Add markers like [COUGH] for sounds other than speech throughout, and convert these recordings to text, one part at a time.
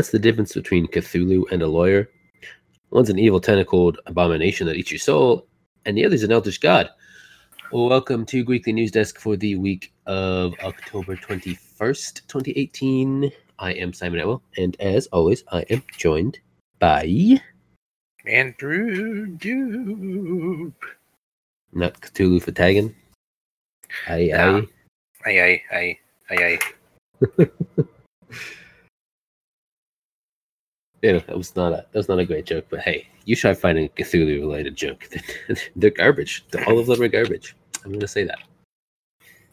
What's the difference between Cthulhu and a lawyer? One's an evil tentacled abomination that eats your soul, and the other's an eldritch god. Welcome to Weekly News Desk for the week of October 21st, 2018. I am Simon Atwell, and as always, I am joined by Andrew Dupe. not Cthulhu for tagging. Aye, aye. Aye, aye, aye, aye, [LAUGHS] aye. You know, that was not a that was not a great joke, but hey, you try finding a Cthulhu related joke. [LAUGHS] They're garbage. All of them are garbage. I'm gonna say that.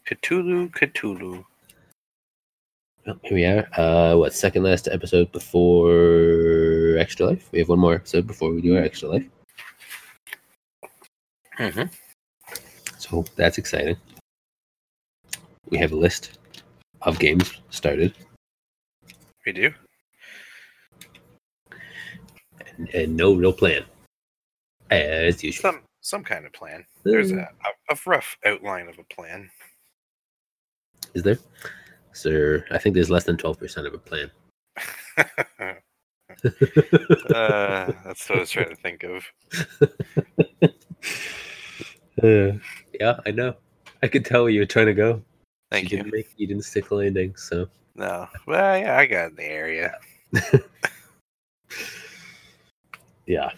Cthulhu, Cthulhu. Well, here we are. Uh, what second last episode before Extra Life? We have one more episode before we do our Extra Life, Mm-hmm. so that's exciting. We have a list of games started, We do. And, and no real plan, as usual. Some some kind of plan. There's a, a, a rough outline of a plan. Is there? Sir, I think there's less than twelve percent of a plan. [LAUGHS] uh, that's what I was trying to think of. Uh, [LAUGHS] yeah, I know. I could tell where you were trying to go. Thank you you. Didn't make, you didn't stick landing, so No. Well, yeah, I got in the area. [LAUGHS] yeah.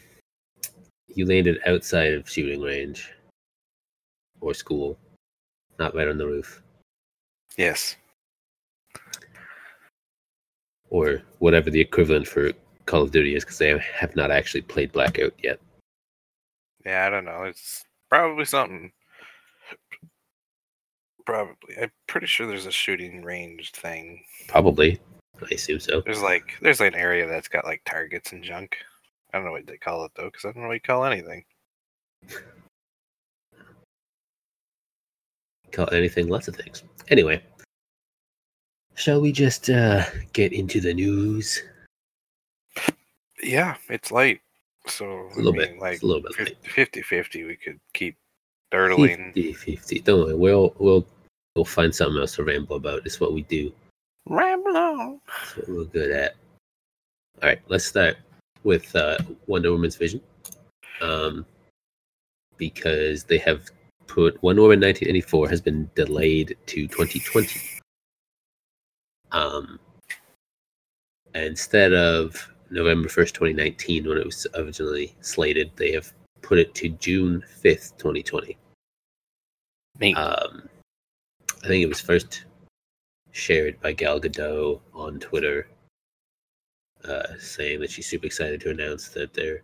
You landed outside of shooting range or school, not right on the roof Yes. or whatever the equivalent for Call of Duty is, because they have not actually played Blackout yet. Yeah, I don't know. It's probably something. Probably. I'm pretty sure there's a shooting range thing. Probably, I assume so. There's like there's like an area that's got like targets and junk. I don't know what they call it though, because I don't know what you call anything. Call anything, lots of things. Anyway, shall we just uh, get into the news? Yeah, it's late. So It's a little I bit, like a little bit late. 50 50 we could keep dirtling. 50 50. Don't worry, we'll we'll we'll find something else to ramble about. It's what we do. Ramble on. That's what we're good at. All right, let's start with uh, Wonder Woman's vision, um, because they have put Wonder Woman 1984 has been delayed to 2020. Um, instead of November 1st, 2019, when it was originally slated, they have put it to June 5th, 2020. Neat. Um, I think it was first shared by Gal Gadot on Twitter, uh, saying that she's super excited to announce that they're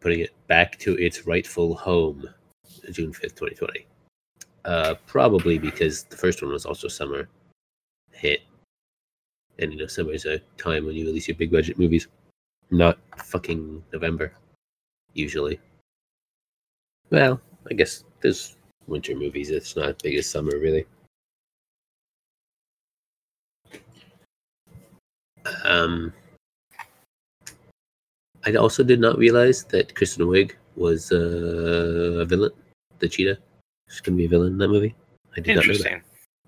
putting it back to its rightful home, June fifth, twenty twenty. Uh, probably because the first one was also summer hit, and you know summer is a time when you release your big budget movies, not fucking November, usually. Well, I guess there's winter movies. It's not as big as summer, really. Um, I also did not realize that Kristen Wiig was uh, a villain, the cheetah. She's gonna be a villain in that movie. I did not know that. Interesting.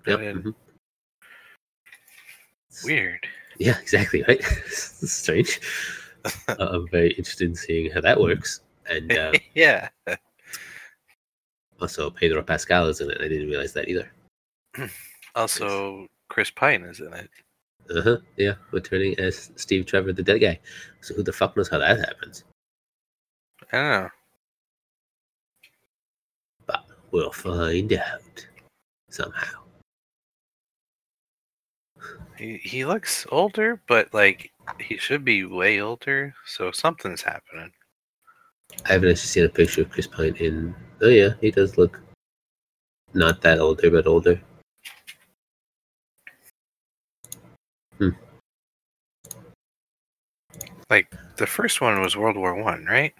Yep, mhm. Weird. Yeah, exactly. Right. [LAUGHS] Strange. [LAUGHS] uh, I'm very interested in seeing how that works. And uh, [LAUGHS] yeah. also, Pedro Pascal is in it. I didn't realize that either. Also, Chris Pine is in it. Uh huh. Yeah, returning as Steve Trevor, the dead guy. So who the fuck knows how that happens? I. But we'll find out somehow. He he looks older, but like he should be way older. So something's happening. I haven't actually seen a picture of Chris Pine in. Oh yeah, he does look not that older, but older. Like the first one was World War One, right?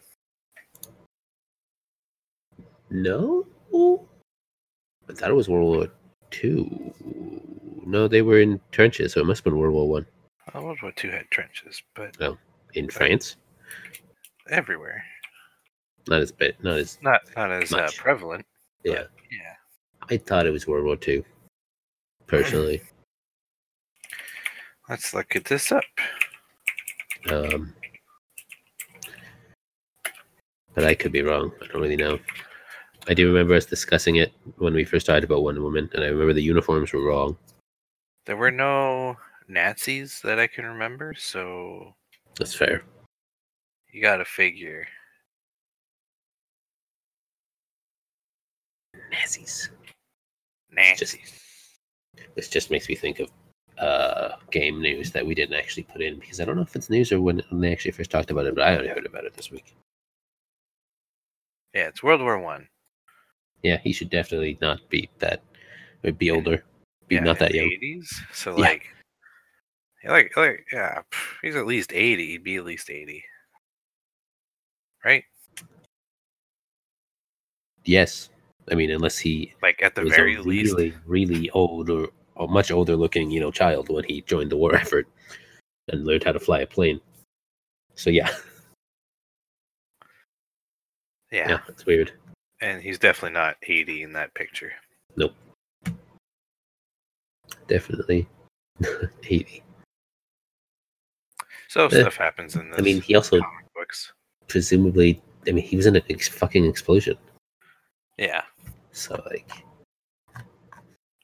No, I thought it was World War Two. No, they were in trenches, so it must have been World War One Well, World War Two had trenches, but in France. everywhere. Not as bad. Not as Not not as uh, prevalent. yeah. Yeah. I thought it was World War Two. Personally, [CLEARS THROAT] Let's look at this up. Um, but I could be wrong. I don't really know. I do remember us discussing it when we first started about Wonder Woman, and I remember the uniforms were wrong. There were no Nazis that I can remember, so That's fair. you got to figure. Nazis. Nazis. This just makes me think of uh, game news that we didn't actually put in because I don't know if it's news or when, when they actually first talked about it, but I only heard about it this week. Yeah, it's World War One. Yeah, he should definitely not be that, be older, be yeah, not that young. 80s. So Yeah. like, like, like, yeah, he's at least eighty. He'd be at least eighty, right? Yes, I mean unless he Like at the very least. really, really old or a much older looking, you know, child when he joined the war [LAUGHS] effort and learned how to fly a plane. So yeah, Yeah. yeah, it's weird. and he's definitely not eighty in that picture. Nope. Definitely [LAUGHS] eighty. So Eh, stuff happens in this. I mean, he also books. presumably, I mean, he was in a ex- fucking explosion. Yeah, So like,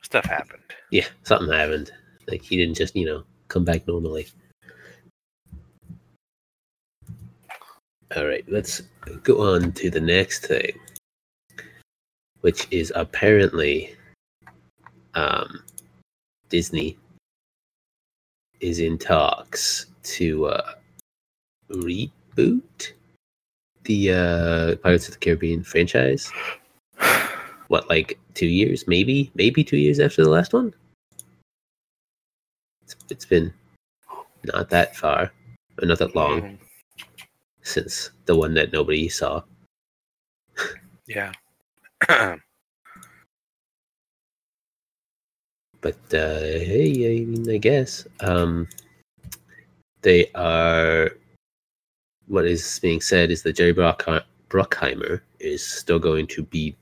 stuff happened. yeah, something happened. Like he didn't just, you know, come back normally. All right, let's go on to the next thing, which is apparently um, Disney is in talks to uh, reboot the uh, Pirates of the Caribbean franchise. What, like two years, maybe, maybe two years after the last one? It's, it's been not that far, or not that long Mhm. since the one that nobody saw. Yeah. But uh, hey, I mean, I guess um, they are. What is being said is that Jerry Bruckheimer is still going to be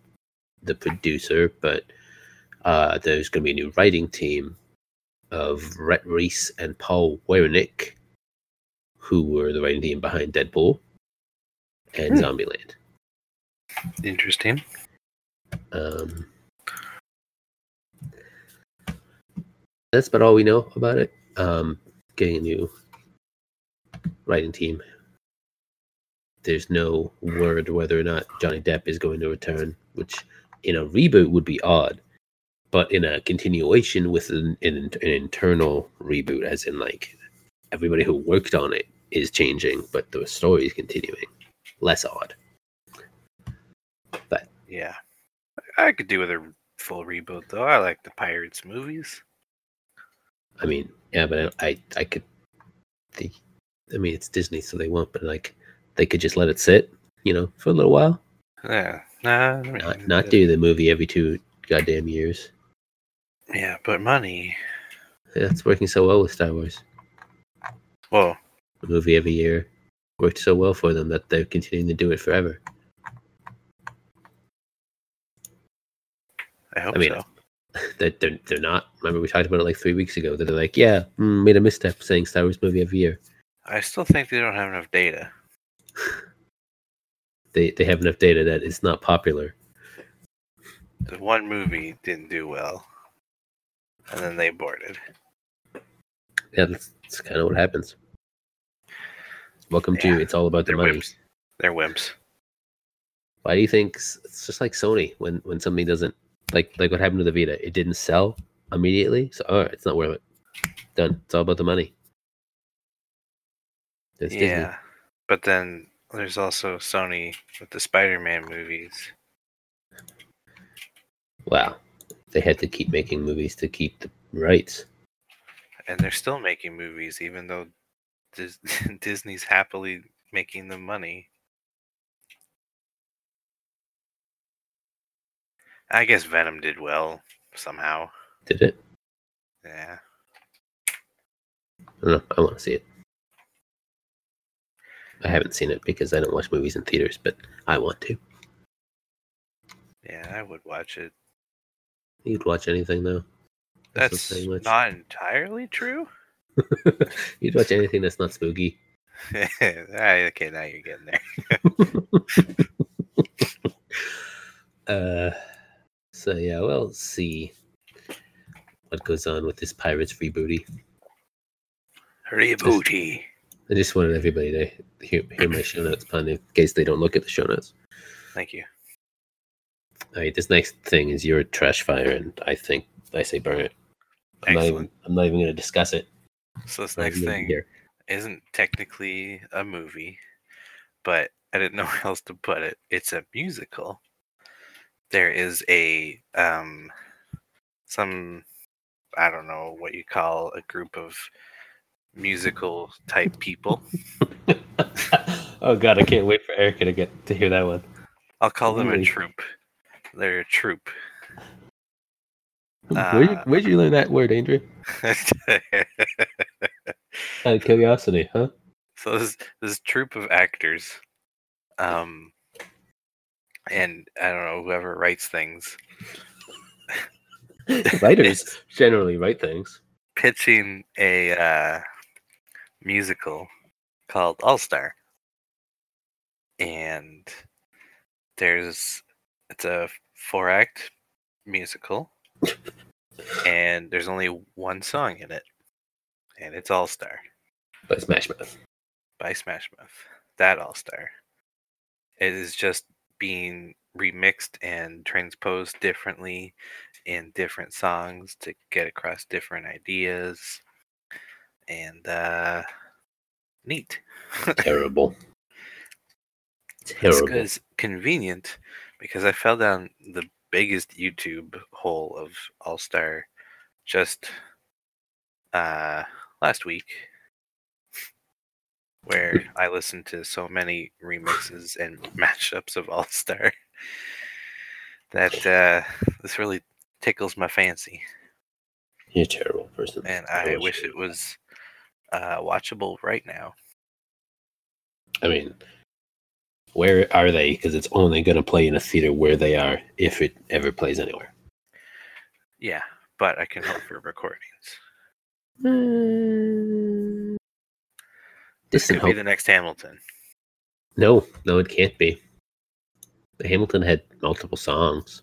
the producer, but uh, there's going to be a new writing team of Rhett Reese and Paul Wernick, who were the writing team behind Deadpool and Hmm. Zombieland. Interesting. Um, that's about all we know about it. Um, getting a new writing team. There's no word whether or not Johnny Depp is going to return, which in a reboot would be odd, but in a continuation with an, an, an internal reboot, as in like everybody who worked on it is changing, but the story is continuing. Less odd. But yeah. I could do with a full reboot though. I like the Pirates movies. I mean, yeah, but I I could the I mean it's Disney so they won't, but like they could just let it sit, you know, for a little while. Yeah. Nah, I mean, Not not do the movie every two goddamn years. Yeah, but money. That's working so well with Star Wars. Well, A movie every year worked so well for them that they're continuing to do it forever. I hope I mean, so. [LAUGHS] That they're, they're not. Remember we talked about it like three weeks ago. That they're like, yeah, mm, made a misstep saying Star Wars movie every year. I still think they don't have enough data. [LAUGHS] They they have enough data that it's not popular. The one movie didn't do well, and then they aborted. Yeah, that's, that's kind of what happens. Welcome Yeah, to It's All About the They're Money. wimps. They're wimps. Why do you think it's just like Sony when when something doesn't like like what happened to the Vita? It didn't sell immediately, so all right, it's not worth it. Done. It's all about the money. It's Disney. yeah, but then there's also Sony with the Spider-Man movies. Wow, they had to keep making movies to keep the rights. and they're still making movies even though Dis- [LAUGHS] Disney's happily making the money. I guess Venom did well somehow. Did it? Yeah. I don't know. I want to see it. I haven't seen it because I don't watch movies in theaters, but I want to. Yeah, I would watch it. You'd watch anything though. That's saying not entirely true. [LAUGHS] You'd watch anything that's not spooky. [LAUGHS] Ah, okay, now you're getting there. [LAUGHS] Uh, so yeah, we'll see what goes on with this Pirates rebooty. Rebooty. I just wanted everybody to hear, hear my show notes pun in case they don't look at the show notes. Thank you. All right, this next thing is your trash fire, and I think I say burn it. I'm not even. Excellent. I'm not even going to discuss it. So this next thing hear. isn't technically a movie, but I didn't [LAUGHS] know where else to put it. It's a musical. There is a um some I don't know what you call a group of musical type people. [LAUGHS] oh god, I can't wait for Erica to get to hear that one. I'll call them a Really? troupe. They're a troupe. Where'd, you, Uh, where'd you learn that word, Andrew? [LAUGHS] Out of curiosity, huh? so this this troupe of actors, um, and I don't know whoever writes things, Writers [LAUGHS] generally write things. pitching a uh, musical called All Star, and there's it's a four act musical, and there's only one song in it, and it's All Star. By Smash Mouth. by Smash Mouth. That All Star. It is just being remixed and transposed differently in different songs to get across different ideas. And uh neat. Terrible. [LAUGHS] This Terrible. is convenient because I fell down the biggest YouTube hole of All Star just uh last week where I listened to so many remixes and mashups of All Star [LAUGHS] that uh this really tickles my fancy You're a terrible person. and I Oh, wish it was uh watchable right now. I mean, where are they? Because it's only going to play in a theater where they are, if it ever plays anywhere. Yeah, but I can hope for recordings. This Distant could be the next Hamilton. No, no, it can't be. The Hamilton had multiple songs,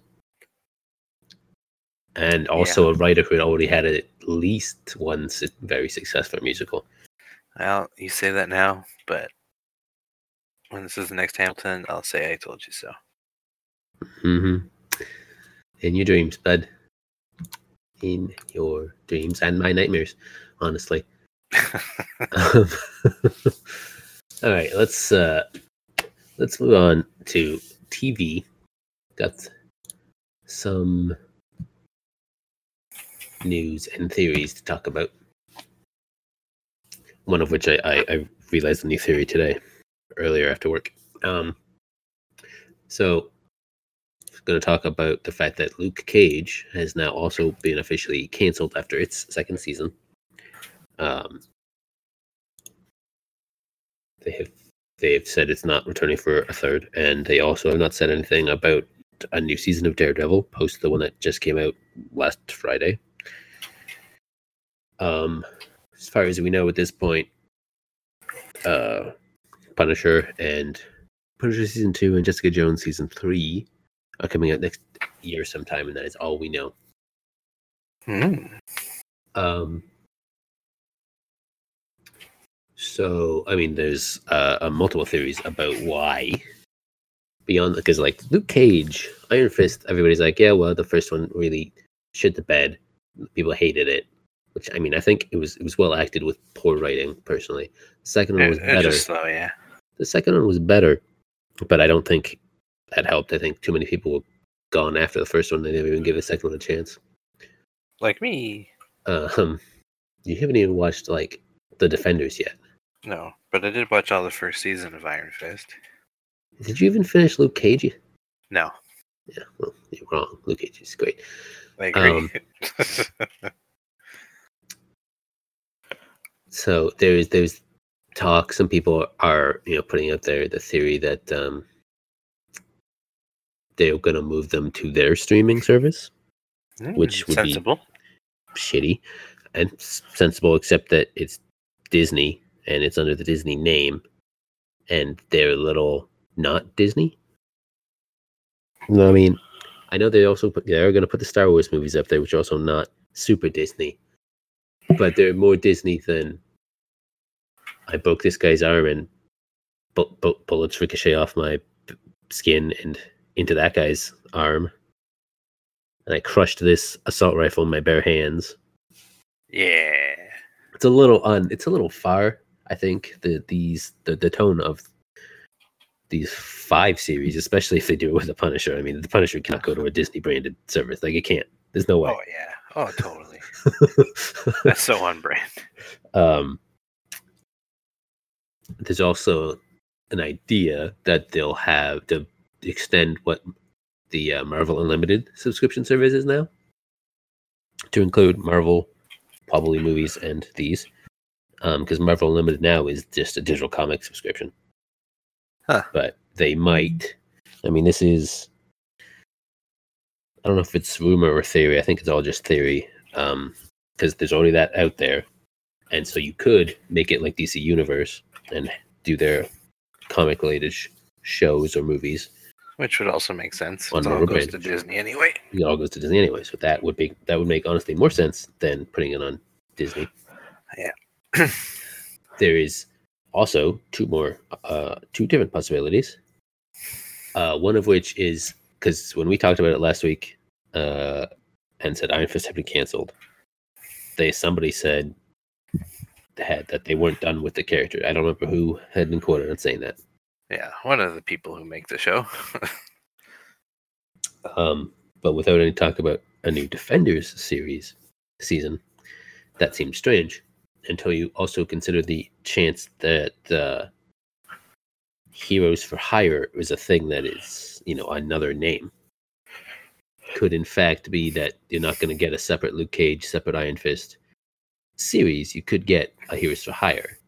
and also a writer who had already had at least one very successful musical. Well, you say that now, but when this is the next Hamilton, I'll say I told you so. hmm In your dreams, bud. In your dreams and my nightmares, honestly. [LAUGHS] Um, [LAUGHS] all right, let's uh let's move on to TV. Got some news and theories to talk about. One of which I, I, I realized a new theory today, earlier after work. Um, so, going to talk about the fact that Luke Cage has now also been officially canceled after its second season. Um, they have they have said it's not returning for a third, and they also have not said anything about a new season of Daredevil post the one that just came out last Friday. Um, as far as we know at this point, uh, Punisher and Punisher season two and Jessica Jones season three are coming out next year sometime, and that is all we know. Hmm. Um, so, I mean, there's uh, uh, multiple theories about why. Beyond, because like Luke Cage, Iron Fist, everybody's like, yeah, well, the first one really shit the bed. People hated it, which I mean, I think it was it was well acted with poor writing. Personally, the second one It, was it better. slow, yeah. The second one was better, but I don't think that helped. I think too many people were gone after the first one. They didn't even give the second one a chance. Like me. Um, you haven't even watched like the Defenders yet. No, but I did watch all the first season of Iron Fist. Did you even finish Luke Cage? No, Yeah, well, you're wrong. Luke Cage is great. I agree. Um, [LAUGHS] So there's there's talk. Some people are you know putting out there the theory that um, they're going to move them to their streaming service. which Mm, would be- Shitty and sensible, except that it's Disney, and it's under the Disney name, and they're a little not Disney. No, I mean, I know they also put they're going to put the Star Wars movies up there, which are also not super Disney, but they're more Disney than I broke this guy's arm and bu- bu- bullets ricochet off my skin and into that guy's arm, and I crushed this assault rifle in my bare hands. Yeah. It's a little un. It's a little far. I think the these the the tone of these five series, especially if they do it with the Punisher. I mean, the Punisher cannot go to a Disney branded service. Like it can't. There's no way. Oh yeah. Oh totally. [LAUGHS] That's so on brand. um, there's also an idea that they'll have to extend what the uh, Marvel Unlimited subscription service is now to include Marvel, probably movies and these, because Marvel Unlimited now is just a digital comic subscription. Huh. But they might. I mean, this is. I don't know if it's rumor or theory. I think it's all just theory, because there's only that out there, and so you could make it like DC Universe and do their comic related sh- shows or movies. Which would also make sense. It all goes to Disney anyway. It all goes to Disney anyway, so that would be that would make honestly more sense than putting it on Disney. Yeah. [CLEARS THROAT] there is also two more, uh, two different possibilities. Uh, one of which is because when we talked about it last week, uh, and said Iron Fist had been canceled, they somebody said had that they weren't done with the character. I don't remember who had been quoted on saying that. Yeah, one of the people who make the show. [LAUGHS] Um, but without any talk about a new Defenders series season, that seems strange until you also consider the chance that uh, Heroes for Hire is a thing that is, you know, another name. Could in fact be that you're not going to get a separate Luke Cage, separate Iron Fist series. You could get a Heroes for Hire,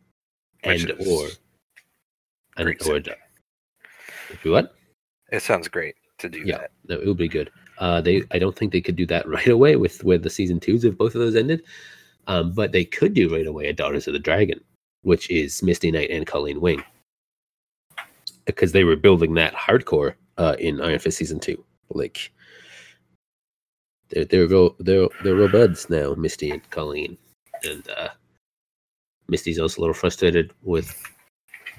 and or and or subject. what? it sounds great to do Yeah. that. No, it would be good. Uh, they, I don't think they could do that [LAUGHS] right away with where the season twos of both of those ended. Um, but they could do right away a Daughters of the Dragon, which is Misty Knight and Colleen Wing, because they were building that hardcore uh, in Iron Fist season two. Like they're they're real they're they're real buds now, Misty and Colleen, and uh, Misty's also a little frustrated with,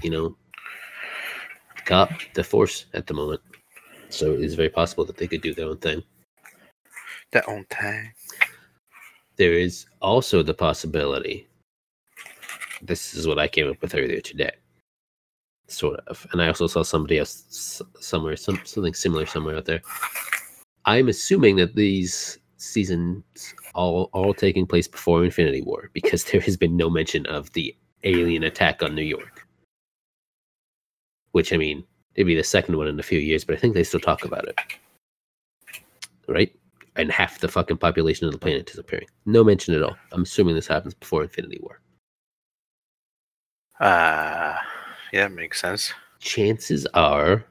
you know, cop the Force at the moment. So it's very possible that they could do their own thing. That own time. There is also the possibility. This is what I came up with earlier today, sort of, and I also saw somebody else somewhere, some something similar somewhere out there. I'm assuming that these seasons all all taking place before Infinity War because [LAUGHS] there has been no mention of the alien attack on New York. Which I mean, it'd be the second one in a few years, but I think they still talk about it. Right? And half the fucking population of the planet disappearing. No mention at all. I'm assuming this happens before Infinity War. Uh yeah, makes sense. Chances are,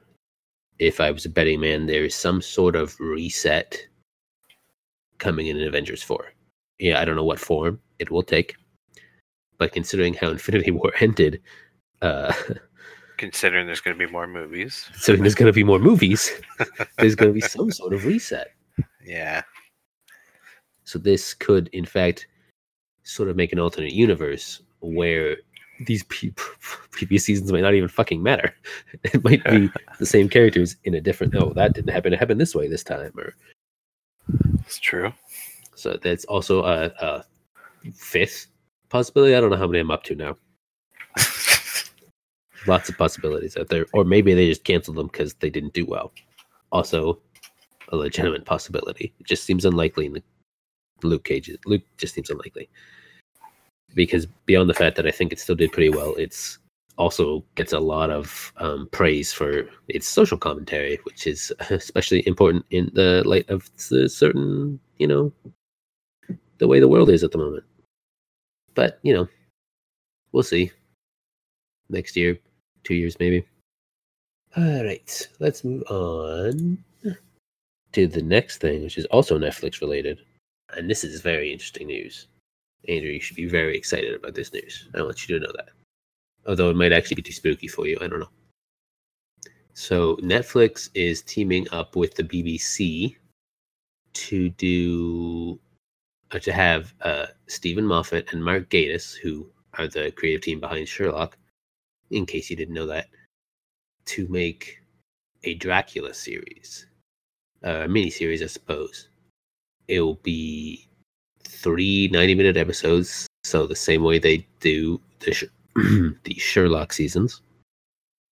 if I was a betting man, there is some sort of reset coming in Avengers 4. Yeah, I don't know what form it will take. But considering how [LAUGHS] Infinity War ended, uh, [LAUGHS] Considering there's gonna be more movies. so there's going to be more movies. [LAUGHS] there's going to be some sort of reset. Yeah. So this could, in fact, sort of make an alternate universe where these previous seasons might not even fucking matter. [LAUGHS] It might be [LAUGHS] the same characters in a different. Oh, that didn't happen. It happened this way this time, or It's true. so. That's also a, a fifth possibility. I don't know how many I'm up to now. [LAUGHS] Lots of possibilities out there, or maybe they just canceled them because they didn't do well. Also, a legitimate possibility. It just seems unlikely in the Luke Cage. Luke just seems unlikely because beyond the fact that I think it still did pretty well, it's also gets a lot of um, praise for its social commentary, which is [LAUGHS] especially important in the light of the certain, you know, the way the world is at the moment. But you know, we'll see. Next year, two years maybe. All right, let's move on to the next thing, which is also Netflix related. And this is very interesting news. Andrew, you should be very excited about this news. I want you to know that. although it might actually be too spooky for you. I don't know. So Netflix is teaming up with the BBC to do uh, to have uh, Steven Moffat and Mark Gatiss, who are the creative team behind Sherlock, in case you didn't know that, to make a Dracula series, uh, a mini series, I suppose. It'll be three 90 minute episodes, so the same way they do the, Sh- [CLEARS THROAT] the Sherlock seasons.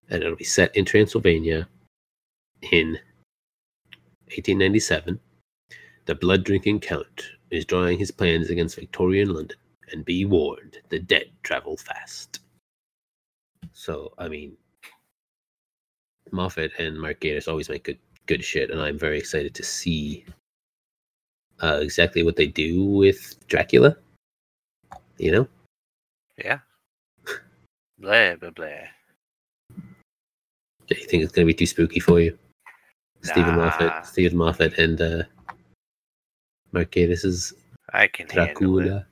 And it'll be set in Transylvania in 1897. The blood drinking count is drawing his plans against Victorian London, and be warned, the dead travel fast. So, I mean, Moffat and Mark Gatiss always make good good shit, and I'm very excited to see uh, exactly what they do with Dracula. You know? Yeah. [LAUGHS] blah blah blah. Do you think it's gonna be too spooky for you? Steven Moffat, Steven Moffat, and uh, Mark Gatiss's I can handle it. Dracula.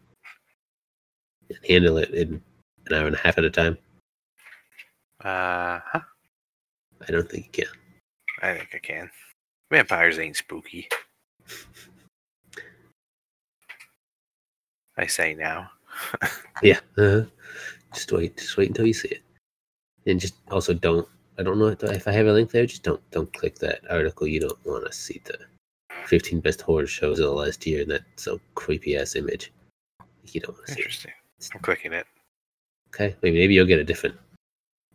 Handle it in an hour and a half at a time. Uh huh. I don't think you can. I think I can. Vampires ain't spooky. I say now. [LAUGHS] Yeah. Uh, just wait. Just wait until you see it, and just also don't. I don't know if if I have a link there. Just don't don't click that article. You don't want to see the 15 best horror shows of the last year and that so creepy ass image. You don't want to see it. Interesting. I'm clicking it. Okay, maybe maybe you'll get a different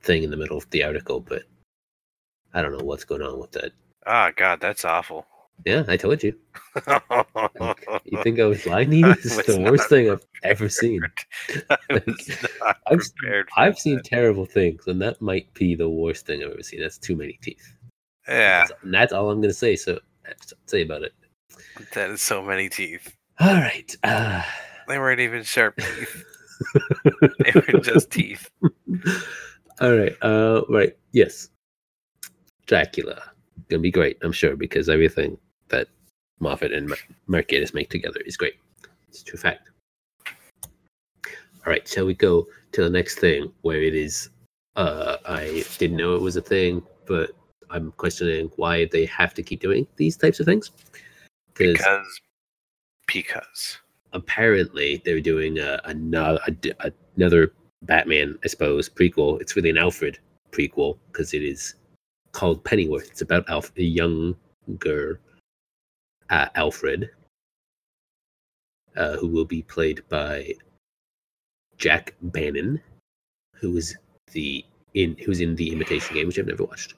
thing in the middle of the article, but I don't know what's going on with that. Oh god, that's awful. Yeah, I told you. [LAUGHS] You think I was lying to you? This is the worst thing I've ever seen. [LAUGHS] I was not I've s- prepared for I've seen terrible things, and that might be the worst thing I've ever seen. That's too many teeth. Yeah, That's, and that's all I'm gonna say. So I'll say about it. that is so many teeth. All right. Uh, They weren't even sharp teeth. [LAUGHS] They were just teeth. all right. Uh, right. Yes. Dracula gonna be great. I'm sure because everything that Moffat and Mar- Mark Gatiss make together is great. It's a true fact. All right. Shall we go to the next thing where it is? Uh, I didn't know it was a thing, but I'm questioning why they have to keep doing these types of things. Because Because because. apparently they're doing a, another a, another Batman, I suppose, prequel. It's really an Alfred prequel because it is called Pennyworth. It's about Alf, a younger uh, Alfred, uh, who will be played by Jack Bannon, who was the in who's in the Imitation Game, which I've never watched.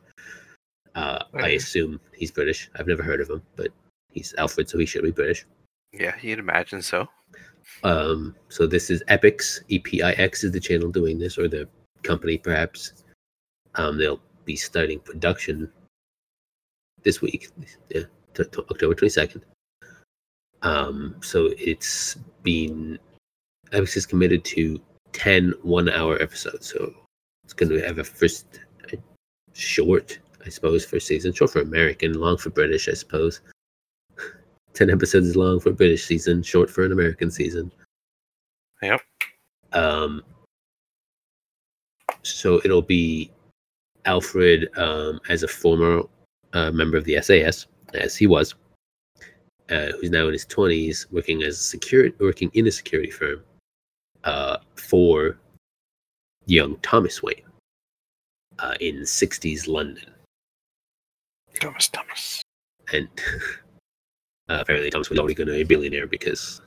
Uh, I assume he's British. I've never heard of him, but he's Alfred, so he should be British. Yeah, you'd imagine so. Um, so this is Epix, E P I X is the channel doing this, or the company perhaps. Um, they'll be starting production this week, yeah, t- t- October twenty second. Um, so it's been Epix is committed to 10 one hour episodes, so it's going to have a first uh, short, I suppose, first season, short for American, long for British, I suppose. [LAUGHS] 10 episodes is long for a British season, short for an American season. Yep. Um, so it'll be Alfred um, as a former uh, member of the SAS, as he was, uh, who's now in his 20s, working as a security, working in a security firm uh, for young Thomas Wayne uh, in 60s London. Thomas Thomas. and [LAUGHS] uh, apparently Thomas was already going to be a billionaire because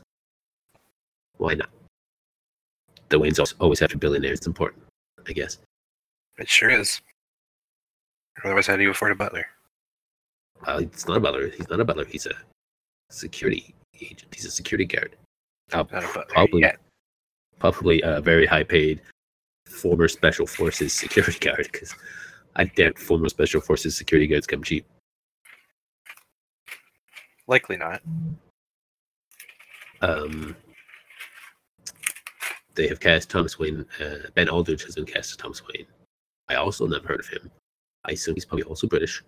why not? The Waynes always have a billionaire. It's important, I guess. It sure is. Otherwise, how do you afford a butler? Uh, it's not a butler. He's not a butler. He's a security agent. He's a security guard. Uh, probably, yet. probably a very high paid former special forces [LAUGHS] security guard because I doubt former special forces security guards come cheap. Likely not. Um, they have cast Thomas Wayne. Uh, ben Aldridge has been cast as Thomas Wayne. I also never heard of him. I assume he's probably also British.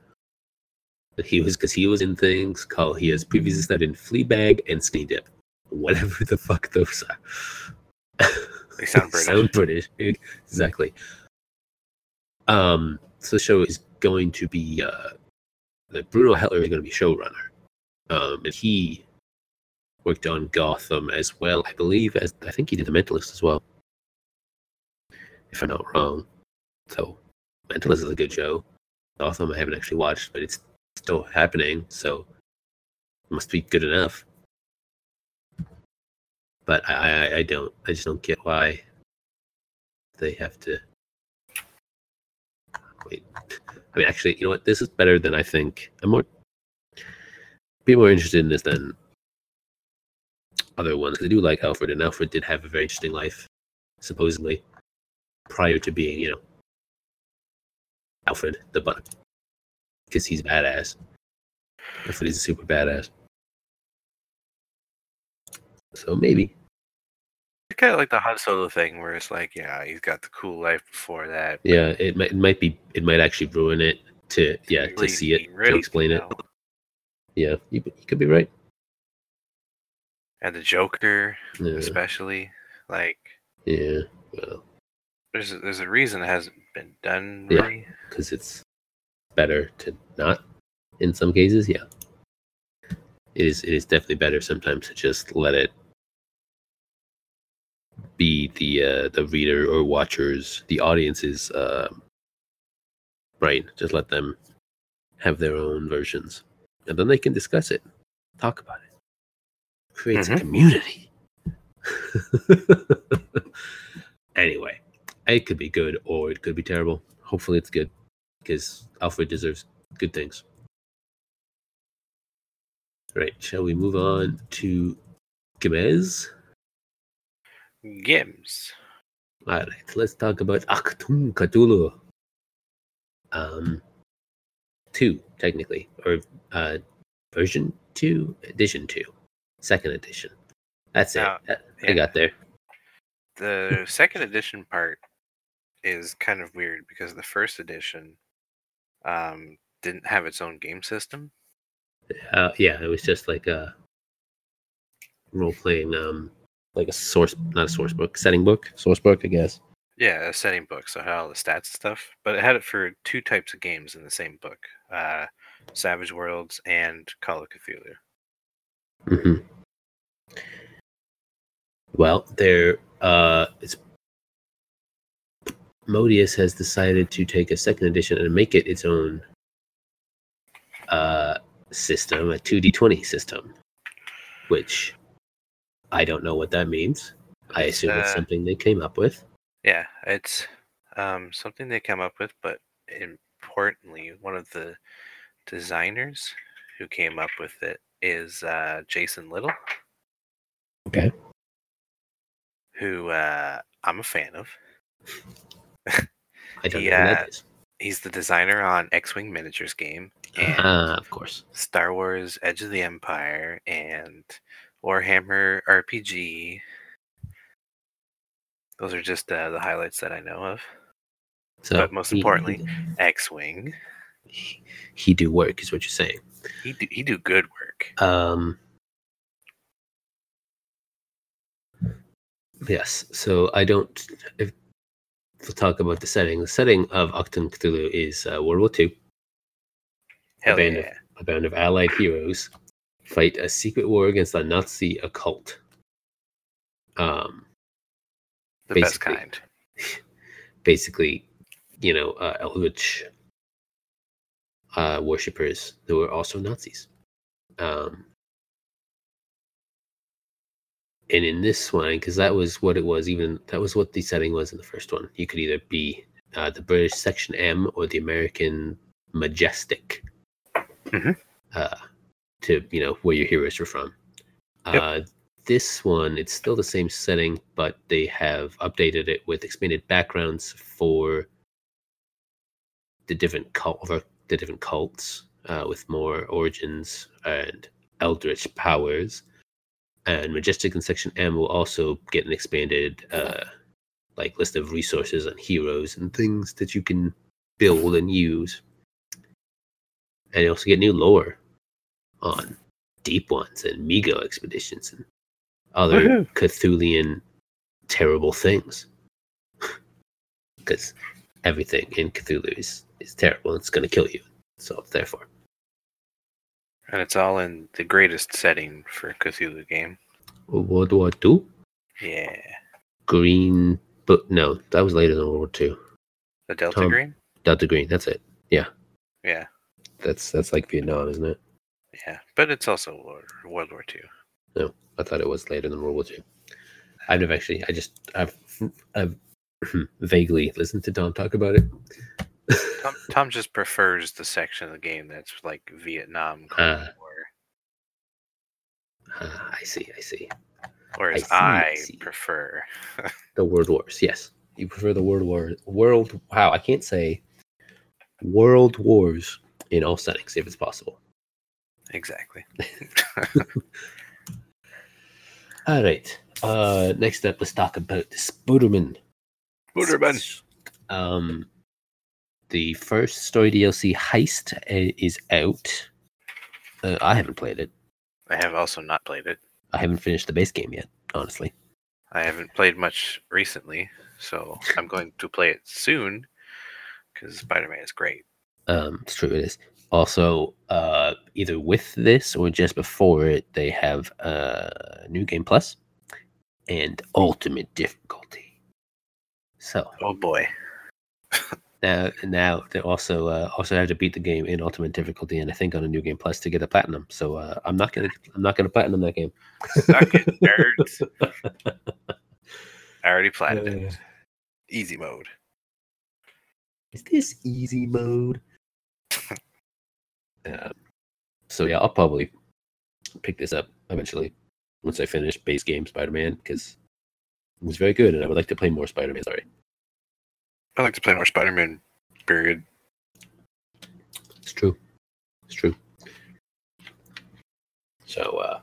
He was because he was in things called. He has previously starred in Fleabag and Skinny Dip, whatever the fuck those are. They sound [LAUGHS] British. sound British. Exactly. Um, so the show is going to be uh, that Bruno Heller is going to be showrunner, um, and he worked on Gotham as well, I believe. As I think he did The Mentalist as well, if I'm not wrong. So, Mentalist is a good show. Gotham I haven't actually watched, but it's still happening, so must be good enough. But I, I, I don't. I just don't get why they have to wait. I mean, actually, you know what? This is better than I think. I'm more be more interested in this than other ones. I do like Alfred, and Alfred did have a very interesting life, supposedly, prior to being, you know, Alfred the Butt, because he's badass. Alfred is super badass. So maybe. It's kind of like the Han Solo thing, where it's like, yeah, he's got the cool life before that. Yeah, it might it might be it might actually ruin it to yeah to see it to explain it. Yeah, you, you could be right. And the Joker, Yeah, especially, like, yeah. Well, there's a, there's a reason it hasn't been done Yeah. because it's better to not. In some cases, yeah, it is. It is definitely better sometimes to just let it be the uh, the reader or watchers, the audience's uh, brain. Just let them have their own versions, and then they can discuss it, talk about it. Creates a Mhm. community. [LAUGHS] anyway, it could be good or it could be terrible. Hopefully, it's good because Alfred deserves good things. Right, shall we move on to Gomez? Gims. All right, let's talk about Achtung Cthulhu. Um, two technically, or uh, version two, edition two, second edition. That's it. Now, That- I got there. The second [LAUGHS] edition part is kind of weird because the first edition um, didn't have its own game system. Uh, yeah, it was just like a role playing, um, like a source, not a source book, setting book, source book, I guess. Yeah, a setting book, so it had all the stats and stuff. But it had it for two types of games in the same book: uh, Savage Worlds and Call of Cthulhu. Mm-hmm. Well, there, uh, it's Modiphius has decided to take a second edition and make it its own uh, system, a 2d20 system, which I don't know what that means. I It's, assume it's uh, something they came up with. Yeah, it's um, something they come up with, but importantly, one of the designers who came up with it is uh, Jason Little, Okay. who uh, I'm a fan of. I don't know what that is. He's the designer on X-wing miniatures game and Ah, of course. Star Wars: Edge of the Empire and Warhammer RPG. Those are just uh, the highlights that I know of. So, But most he- importantly- X-wing, he, he do work, is what you're saying. he do, he do good work. Um, yes. So I don't. If we'll talk about the setting, the setting of Achtung Cthulhu is uh, World War II. Hell band yeah! A band of Allied heroes fight a secret war against the Nazi occult. Um, The best basically. kind. [LAUGHS] basically, you know, uh, Eldritch uh, worshippers who were also Nazis. Um, and in this one, because that was what it was, even that was what the setting was in the first one. You could either be uh, the British Section M or the American Majestic, Mhm. uh, to you know where your heroes are from. Yep. Uh, this one, it's still the same setting, but they have updated it with expanded backgrounds for the different cult, the different cults, uh, with more origins and eldritch powers. And Majestic and Section M will also get an expanded, uh, like list of resources and heroes and things that you can build and use. And you also get new lore on deep ones and Mi-Go expeditions and other Woohoo. Cthulian terrible things. [LAUGHS] Because everything in Cthulhu is, is terrible. It's going to kill you. So therefore, And it's all in the greatest setting for a Cthulhu game. World War Two, Yeah. Green, but no, that was later than World War Two. The Delta Tom- Green? Delta Green, that's it. Yeah. Yeah. That's that's like Vietnam, isn't it? Yeah. But it's also World, World War II. No, I thought it was later than World War Two. I've never actually. I just I've I've [CLEARS THROAT] vaguely listened to Tom talk about it. Tom, Tom just prefers the section of the game that's like Vietnam Cold Ah. War. Ah, I see. I see. Whereas see, I I, see. prefer [LAUGHS] The World Wars. Yes, you prefer the World War. World. Wow, I can't say World Wars in all settings if it's possible. exactly. [LAUGHS] All right. Uh, next up, let's talk about Spooderman. Spooderman. Um, the first story DLC Heist uh, is out. Uh, I haven't played it. I have also not played it. I haven't finished the base game yet, honestly. I haven't played much recently, so I'm going to play it soon because Spider-Man is great. Um, it's true, it is. Also, uh, either with this or just before it, they have uh, New Game Plus and Ultimate Difficulty. So Oh boy. [LAUGHS] now, now they also uh, also have to beat the game in Ultimate Difficulty, and I think on a New Game Plus to get a platinum. So uh, I'm not gonna I'm not gonna platinum that game. Suck it, nerds. [LAUGHS] I already planned Uh, it. Easy mode. Is this easy mode? [LAUGHS] um, so yeah, I'll probably pick this up eventually once I finish base game Spider-Man because it was very good, and I would like to play more Spider-Man. Sorry, I like to play more Spider-Man. Period. it's true, it's true. So, uh,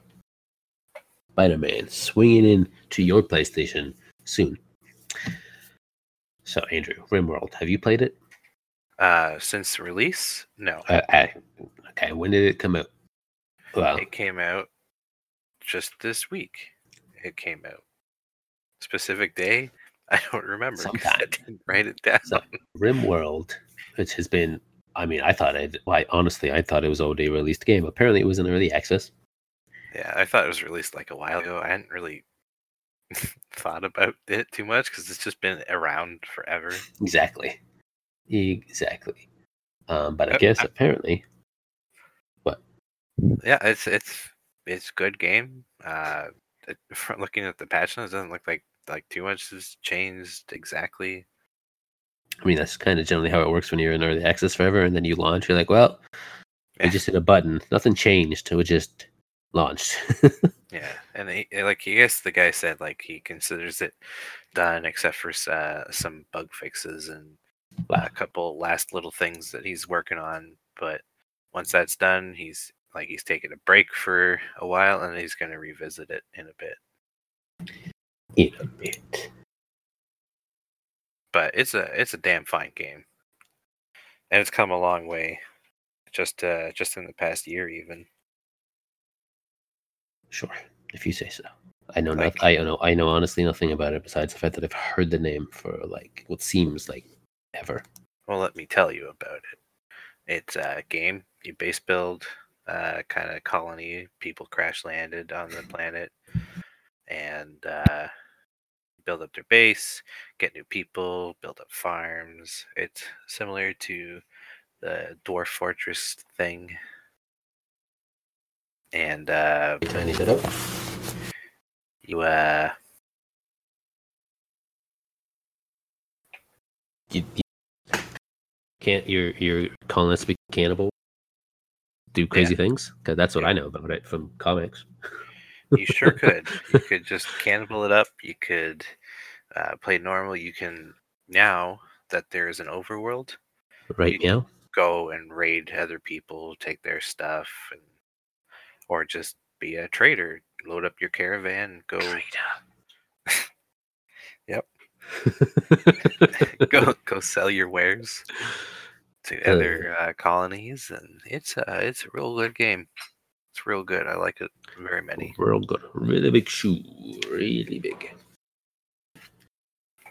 Spider-Man swinging in to your PlayStation soon. So, Andrew, RimWorld, have you played it? Uh, since release, no. Uh, I, okay, when did it come out? Well, It came out just this week. It came out. Specific day? I don't remember. 'cause I didn't write it down. So- RimWorld, which has been, I mean, I thought it, well, I, honestly, I thought it was already a released game. Apparently, it was in early access. Yeah, I thought it was released like a while ago. I hadn't really [LAUGHS] thought about it too much because it's just been around forever. [LAUGHS] Exactly. Exactly. Um, but I Uh, guess I- apparently, what? Yeah, it's it's it's good game. Uh, it, [LAUGHS] from looking at the patch notes, it doesn't look like like too much has changed exactly. I mean, that's kind of generally how it works when you're in early access forever, and then you launch. You're like, well, we just hit a button. Nothing changed. It was just launched. [LAUGHS] Yeah, and he, like I guess the guy said, like he considers it done except for uh, some bug fixes and Wow. a couple last little things that he's working on. But once that's done, he's like he's taking a break for a while, and he's going to revisit it in a bit. In a bit. But it's a it's a damn fine game, and it's come a long way, just uh, just in the past year even. Sure, if you say so. I know Like- nothing. I know. I know honestly nothing about it besides the fact that I've heard the name for like what seems like ever. Well, let me tell you about it. It's a game you base build, uh, kind of colony. People crash landed on the planet, and uh, build up their base, get new people, build up farms. It's similar to the Dwarf Fortress thing, and uh, need that up. you uh, You, you can't. You're you're calling us to be cannibal. Do crazy things because that's what Yeah. I know about it from comics. You sure could. You [LAUGHS] could just cannibal it up. You could uh, play normal. You can now that there is an overworld, Right now, go and raid other people, take their stuff, and or just be a trader. Load up your caravan, go [LAUGHS] Yep. [LAUGHS] go go sell your wares to other uh, colonies, and it's a it's a real good game. It's real good. I like it very many. Real good, really big shoe, really big.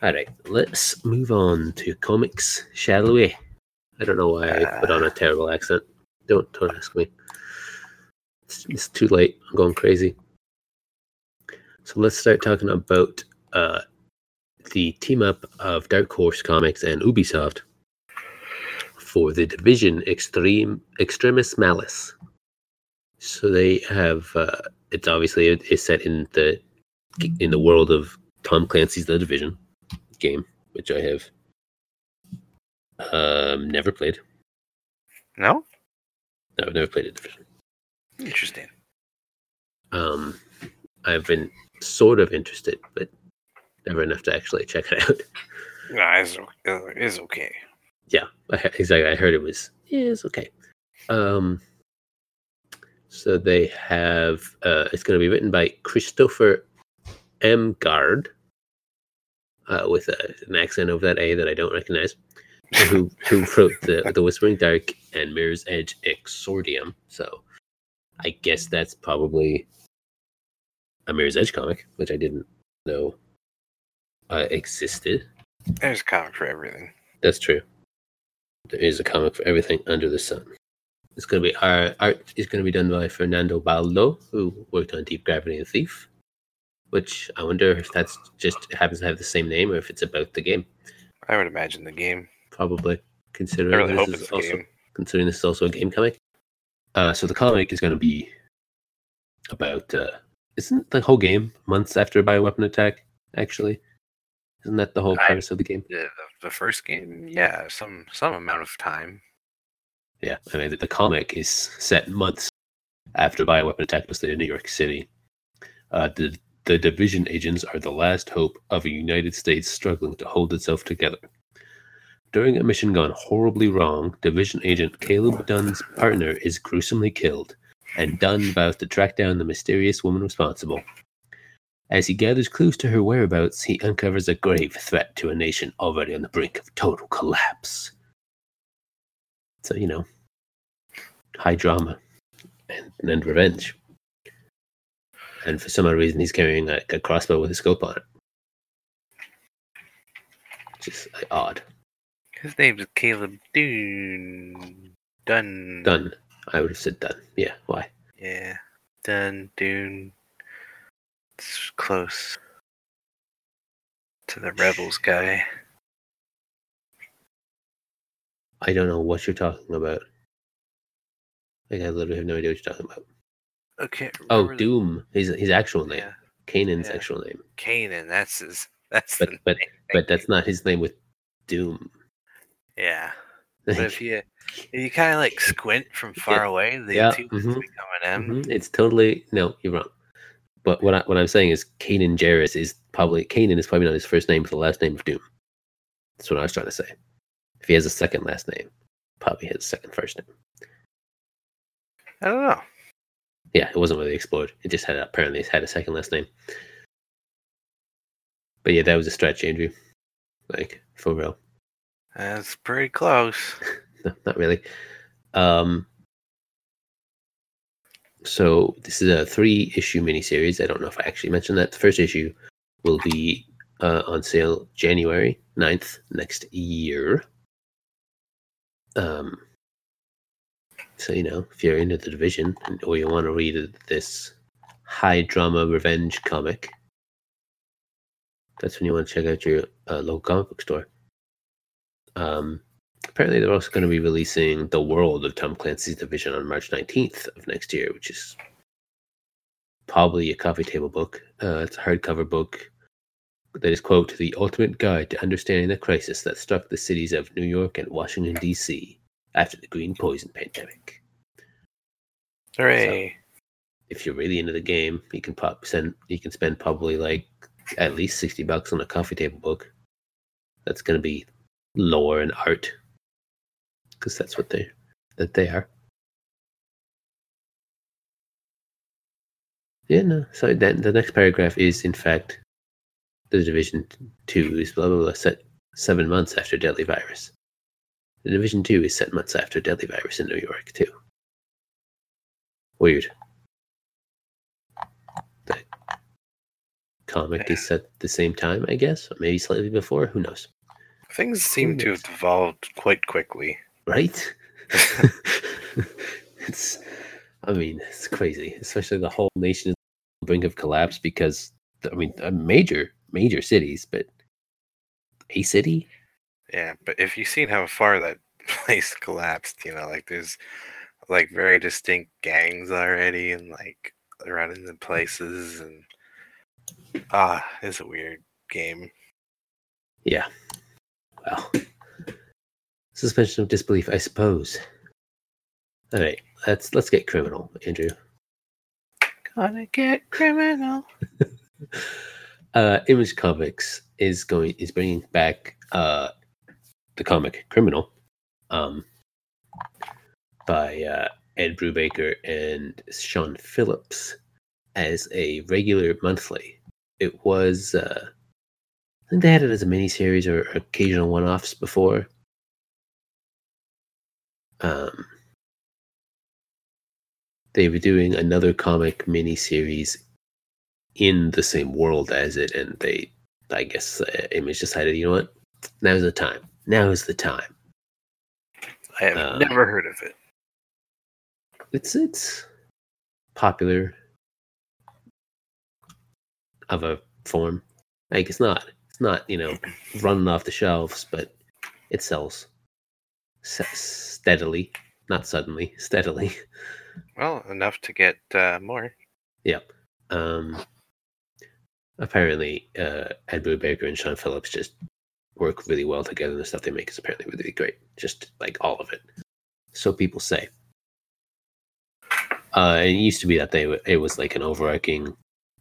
All right, let's move on to comics, shall we? I don't know why I put on a terrible accent. Don't don't ask me. It's, it's too late. I'm going crazy. So let's start talking about uh, the team up of Dark Horse Comics and Ubisoft for the Division Extreme Extremis Malis. So they have uh, it's obviously it's set in the in the world of Tom Clancy's The Division game, which I have um, never played. No? No, I've never played a Division. Interesting. Um, I've been sort of interested, but never enough to actually check it out. Nah, it's, it's okay. yeah, I, exactly. I heard it was yeah, it's okay. Um, so they have uh, it's going to be written by Christopher M. Gard, uh, with a, an accent over that A that I don't recognize, who who wrote the the Whispering Dark and Mirror's Edge Exordium. So I guess that's probably a Mirror's Edge comic, which I didn't know uh, existed. There's a comic for everything. That's true. There is a comic for everything under the sun. It's going to be our art is going to be done by Fernando Baldo, who worked on Deep Gravity and Thief. Which I wonder if that's just happens to have the same name or if it's about the game. I would imagine the game. Probably considering really this is also game. considering this is also a game comic. Uh, so the comic is going to be about uh, isn't the whole game months after a bioweapon attack? Actually, isn't that the whole premise of the game? The, the first game, yeah, some some amount of time. Yeah, I mean, the, the comic is set months after bioweapon attack was in New York City. Uh, the the division agents are the last hope of a United States struggling to hold itself together. During a mission gone horribly wrong, division agent Caleb Dunn's partner is gruesomely killed, and Dunn vows to track down the mysterious woman responsible. As he gathers clues to her whereabouts, he uncovers a grave threat to a nation already on the brink of total collapse. So, you know, high drama and, and revenge. And for some odd reason, he's carrying like a crossbow with a scope on it. Just like, odd. His name's Caleb Dune. Dun. Done. I would have said done. Yeah, why? Yeah. Dun. Dune. It's close to the Rebels guy. I don't know what you're talking about. Like, I literally have no idea what you're talking about. Okay. Oh, remember the- Dume. His his actual name. Yeah. Kanan's Yeah. actual name. Kanan. That's his. That's But but name. but that's not his name with Dume. Yeah. [LAUGHS] But if you if you kind of like squint from far away, the Yeah, two mhm, become an M. Mhm, It's totally no, you're wrong. But what I, what I'm saying is Kanan Jarrus is probably Kanan is probably not his first name with the last name of Dume. That's what I was trying to say. If he has a second last name, probably his second first name. I don't know. Yeah, it wasn't really explored. It just had apparently had a second last name. But yeah, that was a stretch, Andrew. Like for real. That's pretty close. [LAUGHS] No, not really. Um, so this is a three issue miniseries. I don't know if I actually mentioned that. The first issue will be uh, on sale January 9th next year. Um, so, you know, if you're into the division or you want to read this high drama revenge comic, that's when you want to check out your uh, local comic book store. Um, apparently, they're also going to be releasing The World of Tom Clancy's Division on March 19th of next year, which is probably a coffee table book. Uh, it's a hardcover book that is, quote, the ultimate guide to understanding the crisis that struck the cities of New York and Washington, D.C. after the green poison pandemic. Hooray! If you're really into the game, you can pop send you can spend probably like at least 60 bucks on a coffee table book. That's going to be lore and art because that's what they that they are. Yeah, no. So then the next paragraph is in fact the division two is blah blah blah set seven months after deadly virus. The division two is set months after deadly virus in New York too. Weird. That comic is set the same time, I guess, or maybe slightly before. Who knows? Things seem to have evolved quite quickly. Right? [LAUGHS] [LAUGHS] it's, I mean, it's crazy, especially the whole nation is on the brink of collapse because, I mean, a major, major cities, but a city? Yeah, but if you've seen how far that [LAUGHS] place collapsed, you know, like there's like very distinct gangs already and like running the places and ah, it's a weird game. Yeah. Well, suspension of disbelief, I suppose. All right, let's let's get criminal, Andrew. Gotta get criminal. [LAUGHS] uh, Image Comics is going is bringing back uh, the comic Criminal, um, by uh, Ed Brubaker and Sean Phillips as a regular monthly. It was uh, I think they had it as a mini series or occasional one offs before. Um, they were doing another comic mini series in the same world as it, and they, I guess, uh, Image decided, you know what, now's the time. Now is the time. I have Uh, never heard of it. It's it's popular of a form. Like it's not it's not you know [LAUGHS] running off the shelves, but it sells S- steadily, not suddenly, [LAUGHS] steadily. Well, enough to get uh, more. Yep. Um, apparently, uh, Ed Brubaker and Sean Phillips just work really well together. and The stuff they make is apparently really, really great. Just like all of it. So people say. Uh, it used to be that they it was like an overarching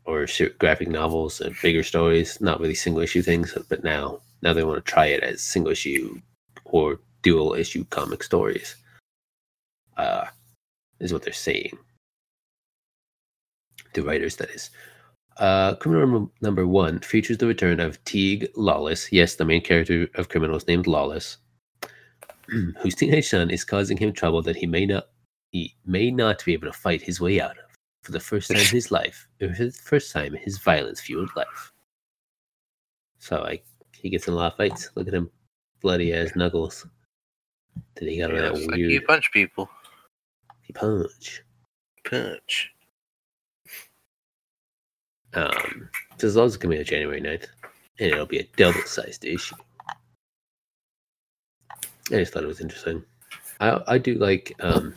or graphic novels and bigger stories, not really single issue things. But now, now they want to try it as single issue or dual issue comic stories. Uh, is what they're saying. The writers, that is. Uh, Criminal Number One features the return of Teague Lawless. Yes, the main character of Criminals named Lawless, [CLEARS THROAT] whose teenage son is causing him trouble that he may not he may not be able to fight his way out of for the first time in his life, or for the first time in his violence-fueled life. So, like, he gets in a lot of fights. Look at him, bloody ass Knuckles. Did he got Yeah, that like weird you punch people. He punch? Punch. Um, so as long as it's also coming out January 9th, and it'll be a double-sized issue. I just thought it was interesting. I I do like um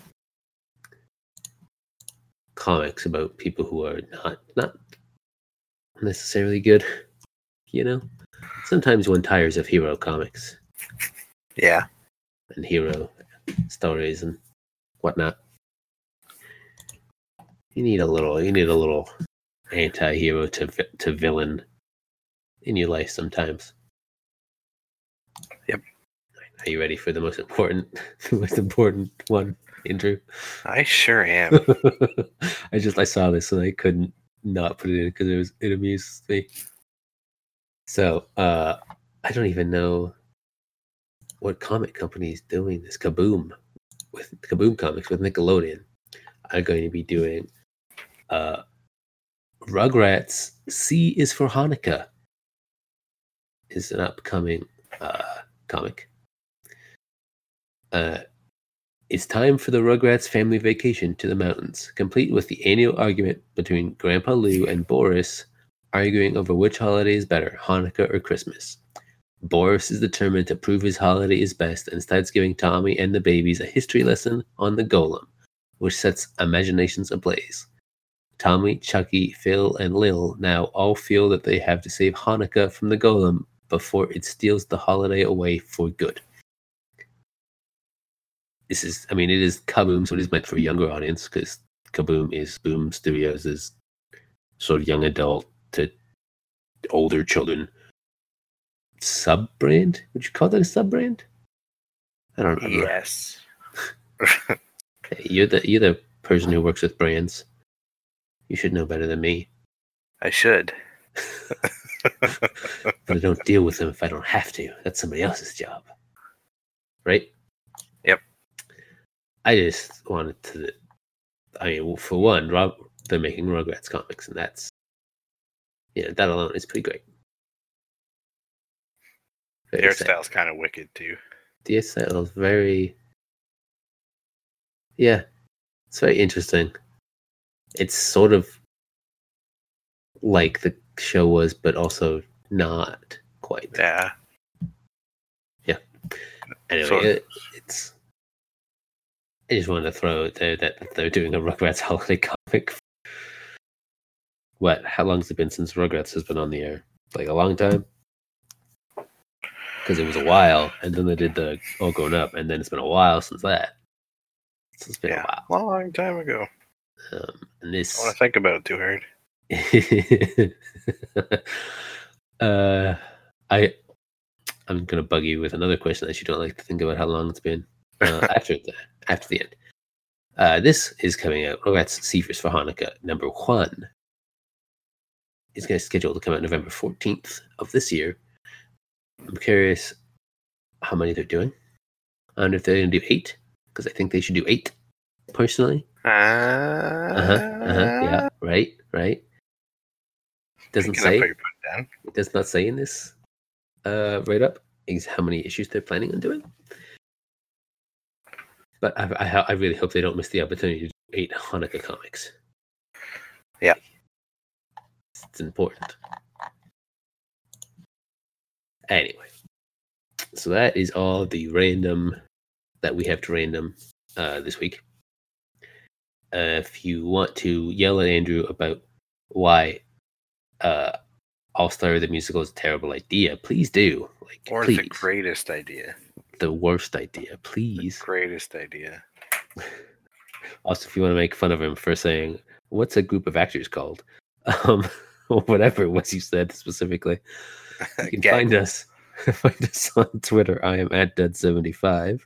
comics about people who are not not necessarily good. You know, sometimes one tires of hero comics Yeah. and hero stories and whatnot. You need a little. You need a little anti-hero to to villain in your life sometimes. Yep. Are you ready for the most important, [LAUGHS] the most important one, Andrew? I sure am. [LAUGHS] I just I saw this and I couldn't not put it in because it was it amused me. So uh I don't even know what comic company is doing this. Kaboom with Kaboom Comics with Nickelodeon are going to be doing uh Rugrats C is for Hanukkah is an upcoming uh comic. Uh it's time for the Rugrats family vacation to the mountains, complete with the annual argument between Grandpa Lou and Boris arguing over which holiday is better, Hanukkah or Christmas. Boris is determined to prove his holiday is best and starts giving Tommy and the babies a history lesson on the golem, which sets imaginations ablaze. Tommy, Chucky, Phil, and Lil now all feel that they have to save Hanukkah from the golem before it steals the holiday away for good. This is i mean it is kaboom so it is meant for a younger audience because kaboom is boom studios sort of young adult to older children. Sub brand would you call that a sub brand i don't know yes. [LAUGHS] You're the you're the person who works with brands you should know better than me I should. [LAUGHS] but i don't deal with them if i don't have to that's somebody else's job right Yep. i just wanted to i mean well, for one rob they're making rugrats comics and that's Yeah, that alone is pretty great. The Very sad. hairstyle's kind of wicked too. The hairstyle is very. Yeah, it's very interesting. It's sort of like the show was, but also not quite. Yeah. Yeah. Anyway, of. it, it's. I just wanted to throw out there that they're doing a Rugrats [LAUGHS] holiday comic. What? How long's it been since Rugrats has been on the air? Like a long time. Because it was a while, and then they did the All Grown Up, and then it's been a while since that. So it's been Yeah. a while. Long time ago. Um, and this. I want to think about it too hard. [LAUGHS] uh, I I'm gonna bug you with another question that you don't like to think about how long it's been uh, [LAUGHS] after the after the end. Uh, this is coming out. Rugrats C is for Hanukkah number one. Is going to schedule to come out November fourteenth of this year. I'm curious how many they're doing. I wonder if they're going to do eight because I think they should do eight personally. Uh, Uh huh. Uh huh. Yeah. Right. Right. Doesn't say. what you're putting down. It does not say in this uh, write up is how many issues they're planning on doing. But I, I, I really hope they don't miss the opportunity to do eight Hanukkah comics. Yeah. It's important. Anyway, so that is all the random that we have to random uh, this week. Uh, if you want to yell at Andrew about why uh, All Star the musical is a terrible idea, please do. Like, Or please, the greatest idea. the worst idea, please. The Greatest idea. [LAUGHS] Also, if you want to make fun of him for saying, "What's a group of actors called?" [LAUGHS] Um, or [LAUGHS] whatever it was you said specifically, you can find us. Find us on Twitter. I am at dead seventy five,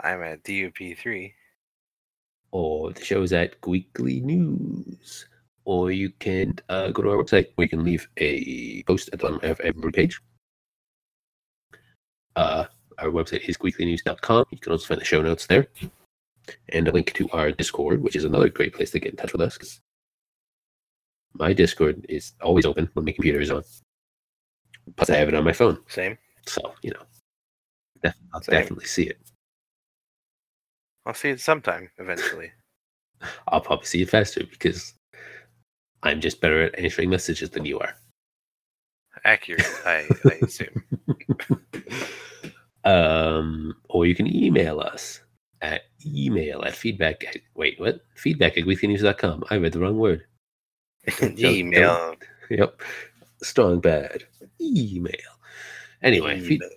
I'm at DUP3. Or the show is at Weekly News. Or you can uh, go to our website. where you can leave a post at the bottom of every page. Uh, our website is weeklynews.com. You can also find the show notes there and a link to our Discord, which is another great place to get in touch with us. 'cause my Discord is always open when my computer is on. Plus, I have it on my phone, Same. so you know, def- I'll Same. definitely see it. I'll see it sometime eventually. [LAUGHS] I'll probably see it faster because I'm just better at answering messages than you are. Accurate, [LAUGHS] I, I assume. [LAUGHS] um, or you can email us at email at feedback at, wait, what? Feedback at weeklynews.com. I read the wrong word. Don't- don't- Email. Yep. Strong bad. Email. Anyway, feed, Email.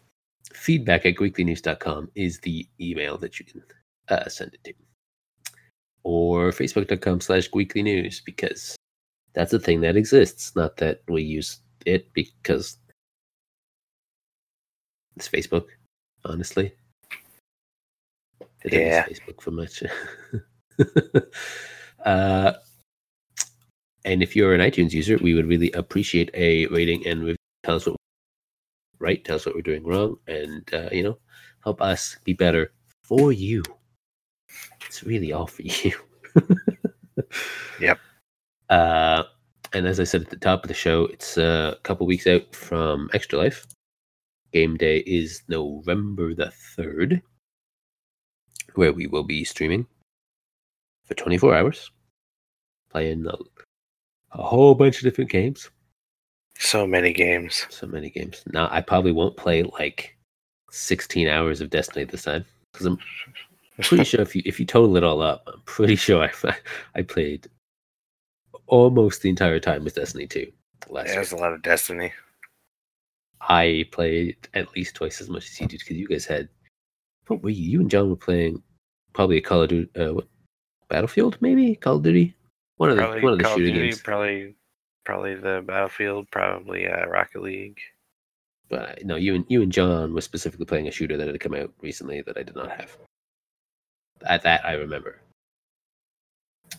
feedback at weeklynews.com is the email that you can uh, send it to. Or facebook.com slash weekly news because that's a thing that exists. Not that we use it because it's Facebook, honestly. I Yeah. Facebook for much. [LAUGHS] uh, and if you're an iTunes user, we would really appreciate a rating and review. Tell us what we're right, tell us what we're doing wrong, and uh, you know, help us be better for you. It's really all for [LAUGHS] you. Yep. Uh, and as I said at the top of the show, it's uh, a couple weeks out from Extra Life. Game day is November the 3rd, where we will be streaming for 24 hours, playing a, a whole bunch of different games. So many games. So many games. Now, I probably won't play like 16 hours of Destiny this time because I'm pretty sure if you if you total it all up, I'm pretty sure I [LAUGHS] I played almost the entire time with Destiny 2 last Yeah, there's a lot of Destiny. I played at least twice as much as you did because you guys had. What were you? You and John were playing probably a Call of Duty, uh, what, Battlefield, maybe Call of Duty. One of the Probably one of the Call shooting Duty, games. probably probably the Battlefield, probably uh, Rocket League. But uh, no, you and you and John were specifically playing a shooter that had come out recently that I did not have. At that I remember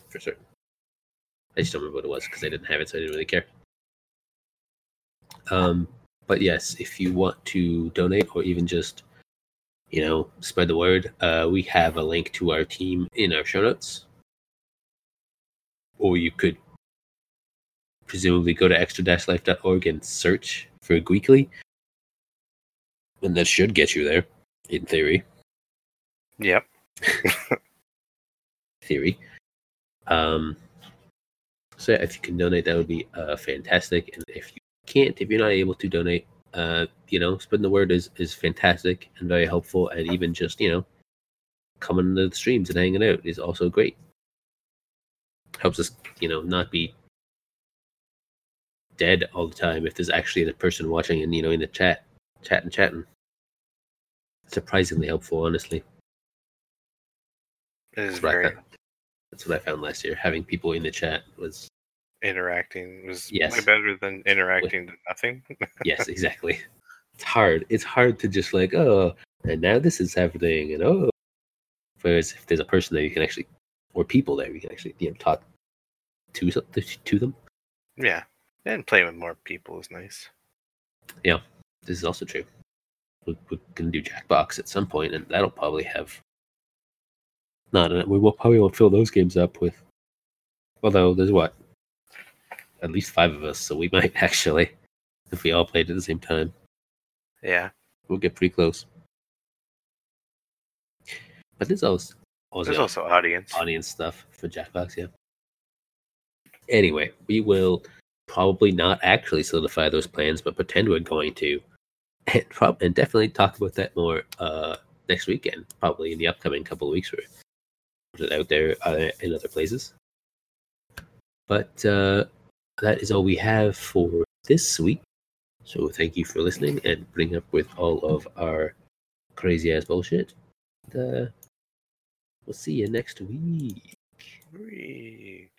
for certain. I just don't remember what it was because I didn't have it, so I didn't really care. Um, but yes, if you want to donate or even just, you know, spread the word, uh, we have a link to our team in our show notes. Or you could presumably go to extra-life.org and search for Gweekly. And that should get you there, in theory. Yep. [LAUGHS] theory. Um, so if you can donate, that would be uh, fantastic. And if you can't, if you're not able to donate, uh, you know, spreading the word is is fantastic and very helpful. And even just you know, coming to the streams and hanging out is also great. Helps us, you know, not be dead all the time. If there's actually a person watching and you know in the chat, chatting, chatting, surprisingly helpful, honestly. That's what, I very found. That's what I found last year. Having people in the chat was interacting. Was Yes. way better than interacting to nothing. [LAUGHS] yes, exactly. It's hard. It's hard to just like, oh, and now this is happening, and oh. Whereas if there's a person there, you can actually, or people there, you can actually, you know, talk to to them. yeah. And playing with more people is nice. Yeah, this is also true. We're, we're gonna do Jackbox at some point, and that'll probably have. Not, we will probably won't fill those games up with. Although there's what, at least five of us, so we [LAUGHS] might actually, if we all played at the same time, Yeah. we'll get pretty close. But there's also, also There's also audience. audience stuff for Jackbox, yeah. Anyway, we will probably not actually solidify those plans, but pretend we're going to, [LAUGHS] and, prob- and definitely talk about that more uh, next weekend, probably in the upcoming couple of weeks. Or put it out there uh, in other places. But uh, that is all we have for this week. So thank you for listening and putting up with all of our crazy ass bullshit. And, uh, we'll see you next week. Week.